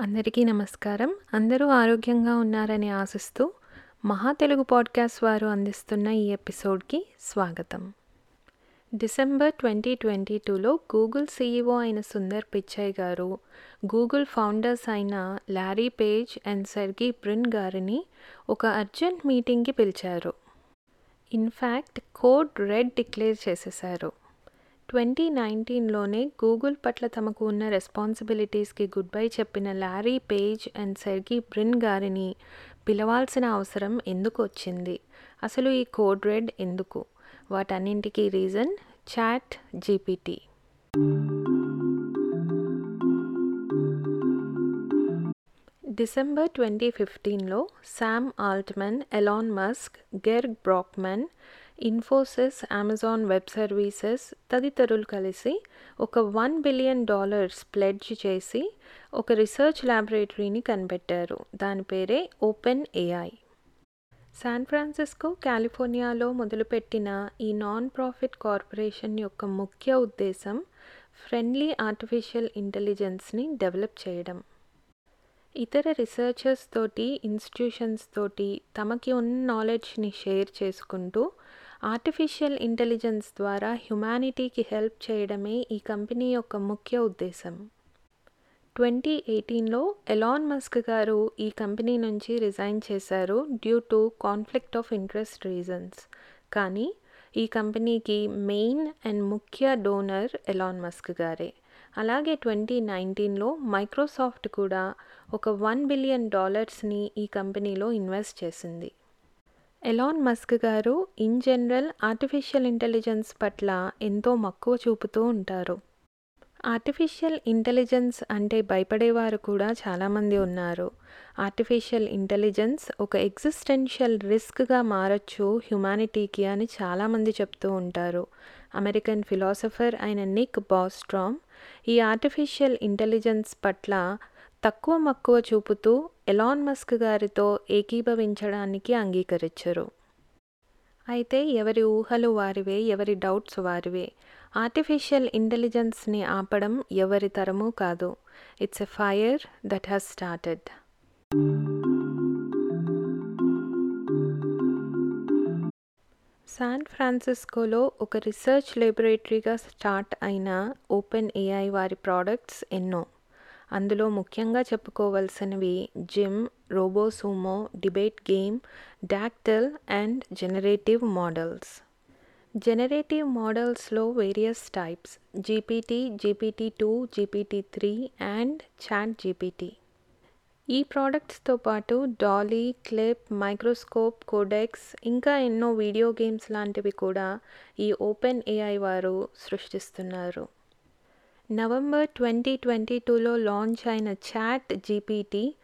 అందరికీ నమస్కారం. అందరూ ఆరోగ్యంగా ఉన్నారని ఆశిస్తూ మహా తెలుగు పాడ్కాస్ట్ వారు అందిస్తున్న ఈ ఎపిసోడ్కి స్వాగతం. డిసెంబర్ ట్వంటీ ట్వంటీ టూలో గూగుల్ సీఈఓ అయిన సుందర్ పిచ్చయ్ గారు గూగుల్ ఫౌండర్స్ అయిన Larry Page and Sergey Brin గారిని ఒక అర్జెంట్ మీటింగ్కి పిలిచారు. In fact code red declare చేసేశారు. ట్వంటీ నైన్టీన్లోనే గూగుల్ పట్ల తమకు ఉన్న రెస్పాన్సిబిలిటీస్కి గుడ్ బై చెప్పిన Larry Page and Sergey Brin గారిని పిలవాల్సిన అవసరం ఎందుకు వచ్చింది అసలు ఈ కోడ్ రెడ్ ఎందుకు? వాటన్నింటికీ reason? Chat GPT. December twenty ఫిఫ్టీన్లో Sam Altman Elon Musk Greg Brockman Infosys Amazon Web Services తదితరులు కలిసి ఒక వన్ బిలియన్ డాలర్స్ ప్లెడ్జ్ చేసి ఒక రీసెర్చ్ ల్యాబొరేటరీని కనిపెట్టారు. దాని పేరే ఓపెన్ ఏఐ. శాన్ ఫ్రాన్సిస్కో కాలిఫోర్నియాలో మొదలుపెట్టిన ఈ నాన్ ప్రాఫిట్ కార్పొరేషన్ యొక్క ముఖ్య ఉద్దేశం ఫ్రెండ్లీ ఆర్టిఫిషియల్ ఇంటెలిజెన్స్ని డెవలప్ చేయడం. ఇతర రీసెర్చర్స్ తోటి ఇన్స్టిట్యూషన్స్ తోటి తమకి ఉన్న నాలెడ్జ్ని షేర్ చేసుకుంటూ ఆర్టిఫిషియల్ ఇంటెలిజెన్స్ ద్వారా హ్యుమానిటీకి హెల్ప్ చేయడమే ఈ కంపెనీ యొక్క ముఖ్య ఉద్దేశం. ట్వంటీ ఎయిటీన్లో ఎలాన్ మస్క్ గారు ఈ కంపెనీ నుంచి రిజైన్ చేశారు due to conflict of interest reasons. కానీ ఈ కంపెనీకి మెయిన్ అండ్ ముఖ్య డోనర్ ఎలాన్ మస్క్ గారే. అలాగే ట్వంటీ నైన్టీన్లో మైక్రోసాఫ్ట్ కూడా ఒక వన్ బిలియన్ డాలర్స్ని ఈ కంపెనీలో ఇన్వెస్ట్ చేసింది. Elon Musk garu in general artificial intelligence పట్ల ఎంతో మక్కువ చూపుతూ ఉంటారు. ఆర్టిఫిషియల్ ఇంటెలిజెన్స్ అంటే భయపడేవారు కూడా చాలామంది ఉన్నారు. ఆర్టిఫిషియల్ ఇంటెలిజెన్స్ ఒక ఎగ్జిస్టెన్షియల్ రిస్క్గా మారచ్చు హ్యుమానిటీకి అని చాలామంది చెప్తూ ఉంటారు. అమెరికన్ ఫిలాసఫర్ అయిన నిక్ బాస్ట్రామ్ ఈ ఆర్టిఫిషియల్ ఇంటెలిజెన్స్ పట్ల తక్కువ మక్కువ చూపుతూ ఎలాన్ మస్క్ గారితో ఏకీభవించడానికి అంగీకరించరు. అయితే ఎవరి ఊహలు వారివే ఎవరి డౌట్స్ వారివే. ఆర్టిఫిషియల్ ఇంటెలిజెన్స్ని ఆపడం ఎవరి తరమూ కాదు. It's a fire that has started. San ఫ్రాన్సిస్కోలో ఒక రీసెర్చ్ లెబొరేటరీగా స్టార్ట్ అయిన ఓపెన్ ఏఐ వారి ప్రోడక్ట్స్ ఎన్నో. అందులో ముఖ్యంగా చెప్పుకోవలసినవి Gym RoboSumo debate game Dactyl and generative models generative మోడల్స్లో various types GPT GPT two GPT three and chat GPT ఈ ప్రోడక్ట్స్తో పాటు డాలీ క్లిప్ మైక్రోస్కోప్ కోడెక్స్ ఇంకా ఎన్నో వీడియో గేమ్స్ లాంటివి కూడా ఈ ఓపెన్ ఏఐ వారు సృష్టిస్తున్నారు. నవంబర్ ట్వంటీ ట్వంటీ టూలో లాంచ్ అయిన చాట్ జీపీటీ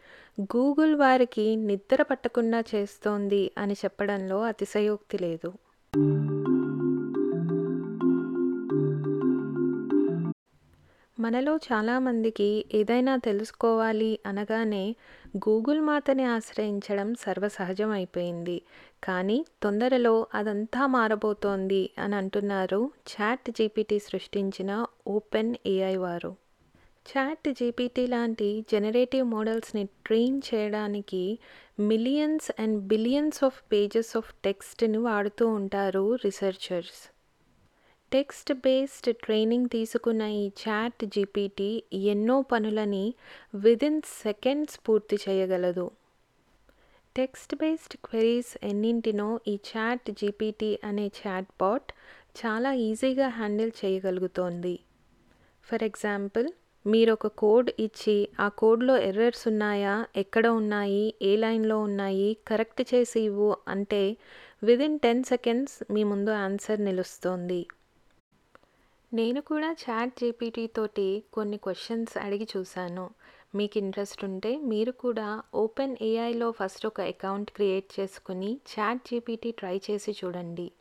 గూగుల్ వారికి నిద్ర పట్టకుండా చేస్తోంది అని చెప్పడంలో అతిశయోక్తి లేదు. మనలో చాలామందికి ఏదైనా తెలుసుకోవాలి అనగానే గూగుల్ మాతని ఆశ్రయించడం సర్వసహజం అయిపోయింది కానీ తొందరలో అదంతా మారబోతోంది అని అంటున్నారు చాట్ జీపీటీ సృష్టించిన ఓపెన్ ఏఐ వారు. చాట్ జీపీటీ లాంటి జనరేటివ్ మోడల్స్ని ట్రైన్ చేయడానికి millions and billions of pages of టెక్స్ట్ని వాడుతూ ఉంటారు రీసెర్చర్స్. టెక్స్ట్ బేస్డ్ ట్రైనింగ్ తీసుకున్న ఈ చాట్ జీపీటీ ఎన్నో పనులని విదిన్ సెకండ్స్ పూర్తి చేయగలదు. టెక్స్ట్ బేస్డ్ క్వెరీస్ ఎన్నింటినో ఈ చాట్ జీపీటీ అనే చాట్ బాట్ చాలా ఈజీగా హ్యాండిల్ చేయగలుగుతోంది. ఫర్ ఎగ్జాంపుల్ మీరు ఒక కోడ్ ఇచ్చి ఆ కోడ్లో ఎర్రర్స్ ఉన్నాయా ఎక్కడ ఉన్నాయి ఏ లైన్లో ఉన్నాయి కరెక్ట్ చేసి ఇవ్వు అంటే విదిన్ టెన్ సెకండ్స్ మీ ముందు ఆన్సర్ నిలుస్తోంది. నేను కూడా చాట్ జీపీటీ తోటి కొన్ని క్వశ్చన్స్ అడిగి చూశాను. మీకు ఇంట్రెస్ట్ ఉంటే మీరు కూడా ఓపెన్ ఏఐలో ఫస్ట్ ఒక అకౌంట్ క్రియేట్ చేసుకుని చాట్ జీపీటీ ట్రై చేసి చూడండి.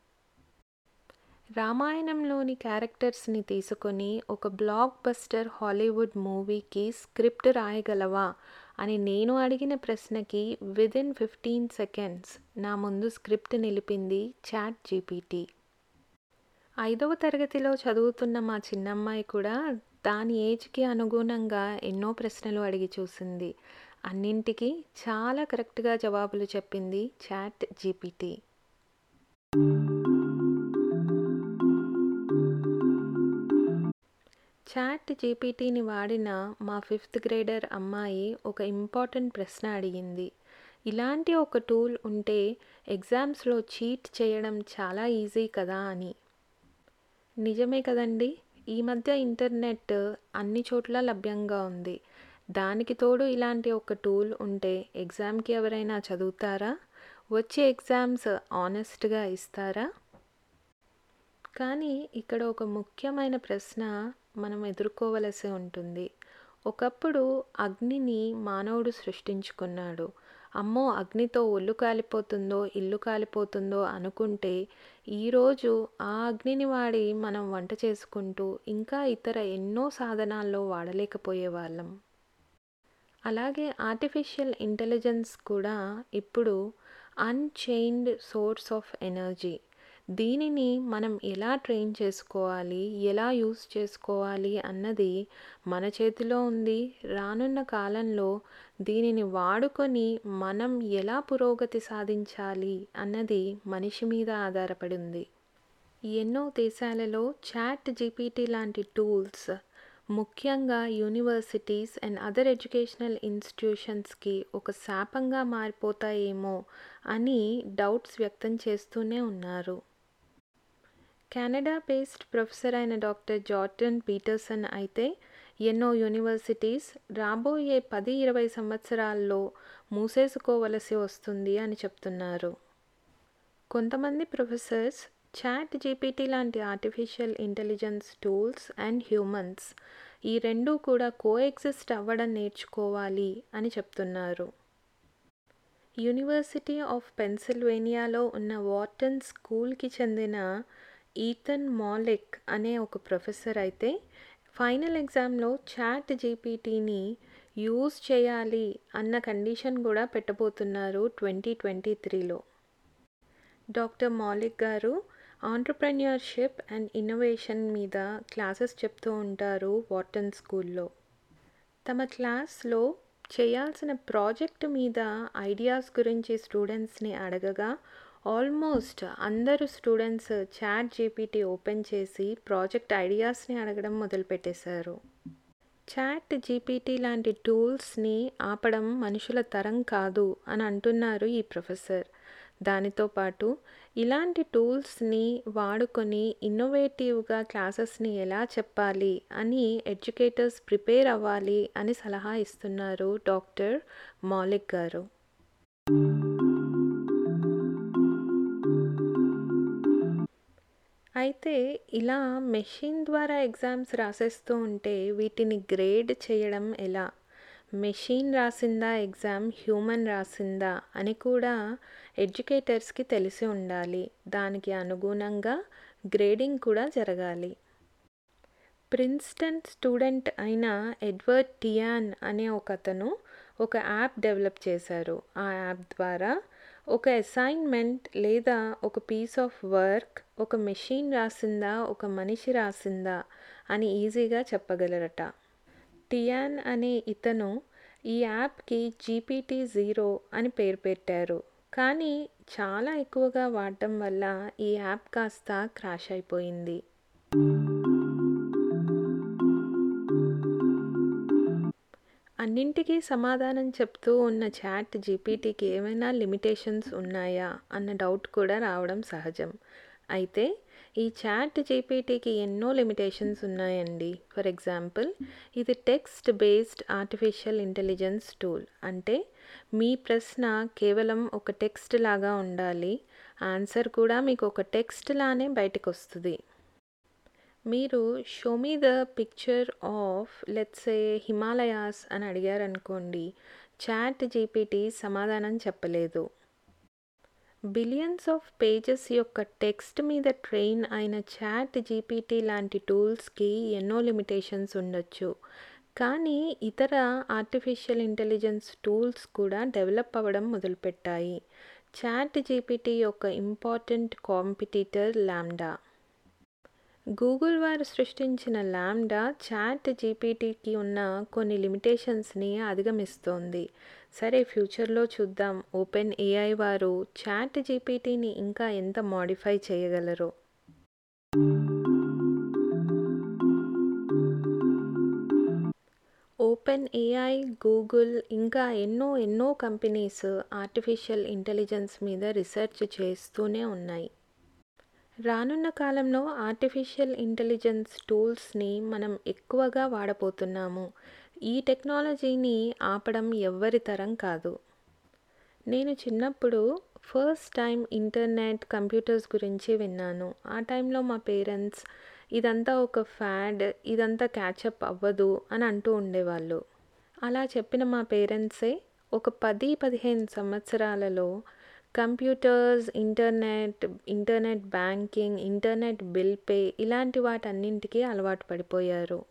రామాయణంలోని క్యారెక్టర్స్ని తీసుకొని ఒక బ్లాక్ బస్టర్ హాలీవుడ్ మూవీకి స్క్రిప్ట్ రాయగలవా అని నేను అడిగిన ప్రశ్నకి విదిన్ ఫిఫ్టీన్ సెకండ్స్ నా ముందు స్క్రిప్ట్ నిలిపింది చాట్ జీపీటీ ఐదవ తరగతిలో చదువుతున్న మా చిన్నమ్మాయి కూడా దాని ఏజ్‌కి అనుగుణంగా ఎన్నో ప్రశ్నలు అడిగి చూసింది. అన్నింటికి చాలా కరెక్ట్‌గా జవాబులు చెప్పింది చాట్ జీపీటీ. చాట్ జీపీటీని వాడిన మా ఫిఫ్త్ గ్రేడర్ అమ్మాయి ఒక ఇంపార్టెంట్ ప్రశ్న అడిగింది. ఇలాంటి ఒక టూల్ ఉంటే ఎగ్జామ్స్‌లో చీట్ చేయడం చాలా ఈజీ కదా అని. నిజమే కదండీ! ఈ మధ్య ఇంటర్నెట్ అన్ని చోట్ల లభ్యంగా ఉంది. దానికి తోడు ఇలాంటి ఒక టూల్ ఉంటే ఎగ్జామ్‌కి ఎవరైనా చదువుతారా? వచ్చే ఎగ్జామ్స్ ఆనెస్ట్‌గా ఇస్తారా? కానీ ఇక్కడ ఒక ముఖ్యమైన ప్రశ్న మనం ఎదుర్కోవలసి ఉంటుంది. ఒకప్పుడు అగ్నిని మానవుడు సృష్టించుకున్నాడు. అమ్మో! అగ్నితో ఒళ్ళు కాలిపోతుందో, ఇల్లు కాలిపోతుందో అనుకుంటే ఈరోజు ఆ అగ్నిని వాడి మనం వంట చేసుకుంటూ ఇంకా ఇతర ఎన్నో సాధనాల్లో వాడలేకపోయేవాళ్ళం. అలాగే ఆర్టిఫిషియల్ ఇంటెలిజెన్స్ కూడా ఇప్పుడు అన్‌చైన్డ్ సోర్స్ ఆఫ్ ఎనర్జీ. దీనిని మనం ఎలా ట్రైన్ చేసుకోవాలి, ఎలా యూజ్ చేసుకోవాలి అన్నది మన చేతిలో ఉంది. రానున్న కాలంలో దీనిని వాడుకొని మనం ఎలా పురోగతి సాధించాలి అన్నది మనిషి మీద ఆధారపడి ఉంది. ఎన్నో దేశాలలో చాట్ జీపీటీ లాంటి టూల్స్ ముఖ్యంగా యూనివర్సిటీస్ అండ్ అదర్ ఎడ్యుకేషనల్ ఇన్‌స్టిట్యూషన్స్‌కి ఒక శాపంగా మారిపోతాయేమో అని డౌట్స్ వ్యక్తం చేస్తూనే ఉన్నారు. కెనడా బేస్డ్ ప్రొఫెసర్ అయిన డాక్టర్ జార్డన్ పీటర్సన్ అయితే ఎన్నో యూనివర్సిటీస్ రాబోయే పది, ఇరవై సంవత్సరాల్లో మూసేసుకోవలసి వస్తుంది అని చెప్తున్నారు. కొంతమంది ప్రొఫెసర్స్ చాట్ జీపీటీ లాంటి artificial intelligence tools and humans ఈ రెండూ కూడా కోఎగ్జిస్ట్ అవ్వడం నేర్చుకోవాలి అని చెప్తున్నారు. యూనివర్సిటీ ఆఫ్ పెన్సిల్వేనియాలో ఉన్న వార్టన్ స్కూల్‌కి చెందిన ఈథన్ మాలిక్ అనే ఒక ప్రొఫెసర్ అయితే ఫైనల్ ఎగ్జామ్‌లో చాట్ జీపీటీని యూజ్ చేయాలి అన్న కండిషన్ కూడా పెట్టబోతున్నారు ట్వంటీ ట్వంటీ త్రీలో. Doctor Mollick garu entrepreneurship and innovation మీద క్లాసెస్ చెప్తూ ఉంటారు వార్టన్ స్కూల్‌లో. తమ క్లాస్‌లో చేయాల్సిన ప్రాజెక్ట్ మీద ఐడియాస్ గురించి స్టూడెంట్స్‌ని అడగగా ఆల్మోస్ట్ అందరు స్టూడెంట్స్ చాట్ జీపీటీ ఓపెన్ చేసి ప్రాజెక్ట్ ఐడియాస్‌ని అడగడం మొదలుపెట్టేశారు. చాట్ జీపీటీ లాంటి టూల్స్‌ని ఆపడం మనుషుల తరం కాదు అని అంటున్నారు ఈ ప్రొఫెసర్. దానితో పాటు ఇలాంటి టూల్స్‌ని వాడుకొని ఇన్నోవేటివ్‌గా క్లాసెస్‌ని ఎలా చెప్పాలి అని ఎడ్యుకేటర్స్ ప్రిపేర్ అవ్వాలి అని సలహా ఇస్తున్నారు డాక్టర్ మాలిక్ గారు. అయితే ఇలా మెషిన్ ద్వారా ఎగ్జామ్స్ రాసేస్తూ ఉంటే వీటిని గ్రేడ్ చేయడం ఎలా? మెషిన్ రాసిందా ఎగ్జామ్, హ్యూమన్ రాసిందా అని కూడా ఎడ్యుకేటర్స్‌కి తెలిసి ఉండాలి. దానికి అనుగుణంగా గ్రేడింగ్ కూడా జరగాలి. ప్రిన్స్‌టన్ స్టూడెంట్ అయిన ఎడ్వర్డ్ టియాన్ అనే ఒకతను ఒక యాప్ డెవలప్ చేశారు. ఆ యాప్ ద్వారా ఒక అసైన్‌మెంట్ లేదా ఒక పీస్ ఆఫ్ వర్క్ ఒక మెషిన్ రాసిందా, ఒక మనిషి రాసిందా అని ఈజీగా చెప్పగలరట. టియాన్ అనే ఇతను ఈ యాప్‌కి జీపీటీ జీరో అని పేరు పెట్టారు. కానీ చాలా ఎక్కువగా వాడటం వల్ల ఈ యాప్ కాస్త క్రాష్ అయిపోయింది. అన్నింటికీ సమాధానం చెప్తూ ఉన్న చాట్ జీపీటీకి ఏమైనా లిమిటేషన్స్ ఉన్నాయా అన్న డౌట్ కూడా రావడం సహజం. అయితే ఈ చాట్ జీపీటీకి ఎన్నో లిమిటేషన్స్ ఉన్నాయండి. ఫర్ ఎగ్జాంపుల్ ఇది text based artificial intelligence tool. అంటే మీ ప్రశ్న కేవలం ఒక టెక్స్ట్ లాగా ఉండాలి. ఆన్సర్ కూడా మీకు ఒక టెక్స్ట్ లానే బయటికొస్తది. మీరు show me the picture of let's a Himalayas అని అడిగారనుకోండి చాట్ జీపీటీ సమాధానం చెప్పలేదు. బిలియన్స్ ఆఫ్ పేజెస్ యొక్క టెక్స్ట్ మీద ట్రైన్ అయిన చాట్ జీపీటీ లాంటి టూల్స్‌కి ఎన్నో లిమిటేషన్స్ ఉండొచ్చు. కానీ ఇతర ఆర్టిఫిషియల్ ఇంటెలిజెన్స్ టూల్స్ కూడా డెవలప్ అవ్వడం మొదలుపెట్టాయి. చాట్ జీపీటీ యొక్క ఇంపార్టెంట్ కాంపిటీటర్ ల్యాండా గూగుల్ వారు సృష్టించిన ల్యాండా చాట్ జీపీటీకి ఉన్న కొన్ని లిమిటేషన్స్ని అధిగమిస్తోంది. సరే ఫ్యూచర్లో చూద్దాం. ఓపెన్ ఏఐ వారు చాట్ జీపీటీని ఇంకా ఎంత మాడిఫై చేయగలరో. ఓపెన్ ఏఐ గూగుల్ ఇంకా ఎన్నో ఎన్నో కంపెనీస్ ఆర్టిఫిషియల్ ఇంటెలిజెన్స్ మీద రీసెర్చ్ చేస్తూనే ఉన్నాయి. రానున్న కాలంలో ఆర్టిఫిషియల్ ఇంటెలిజెన్స్ టూల్స్ని మనం ఎక్కువగా వాడబోతున్నాము. ఈ టెక్నాలజీని ఆపడం ఎవ్వరి తరం కాదు. నేను చిన్నప్పుడు ఫస్ట్ టైం ఇంటర్నెట్ కంప్యూటర్స్ గురించి విన్నాను. ఆ టైంలో మా పేరెంట్స్ ఇదంతా ఒక ఫ్యాడ్ ఇదంతా క్యాచప్ అవ్వదు అని అంటూ ఉండేవాళ్ళు. అలా చెప్పిన మా పేరెంట్సే ఒక పది పదిహేను సంవత్సరాలలో computers internet internet banking internet bill pay ఇలాంటి వాటన్నింటికీ అలవాటు పడిపోయారు.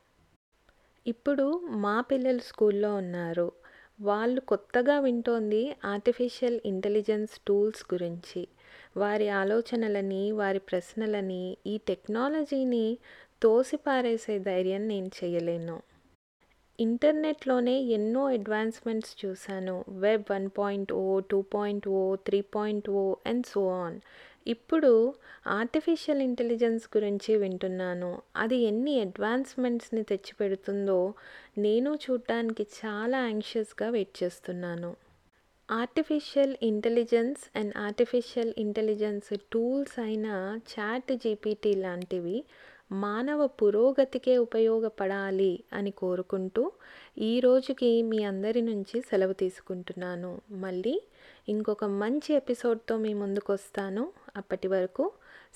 ఇప్పుడు మా పిల్లలు స్కూల్లో ఉన్నారు. వాళ్ళు కొత్తగా వింటోంది ఆర్టిఫిషియల్ ఇంటెలిజెన్స్ టూల్స్ గురించి. వారి ఆలోచనలని వారి ప్రశ్నలని ఈ టెక్నాలజీని తోసిపారేసే ధైర్యం నేను చేయలేను. ఇంటర్నెట్లోనే ఎన్నో అడ్వాన్స్మెంట్స్ చూశాను. Web one point o two point o three point o and so on. ఇప్పుడు ఆర్టిఫిషియల్ ఇంటెలిజెన్స్ గురించి వింటున్నాను. అది ఎన్ని అడ్వాన్స్మెంట్స్ని తెచ్చిపెడుతుందో నేను చూడటానికి చాలా యాంగ్షియస్గా వెయిట్ చేస్తున్నాను. Artificial intelligence and artificial intelligence tools అయిన చాట్ జీపీటీ లాంటివి మానవ పురోగతికే ఉపయోగపడాలి అని కోరుకుంటూ ఈ రోజుకి మీ అందరి నుంచి సెలవు తీసుకుంటున్నాను. మళ్ళీ ఇంకొక మంచి ఎపిసోడ్తో మీ ముందుకు వస్తాను అప్పటి వరకు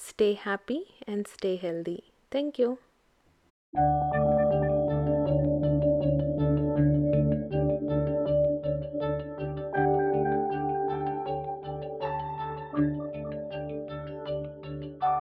stay happy and stay healthy. Thank you.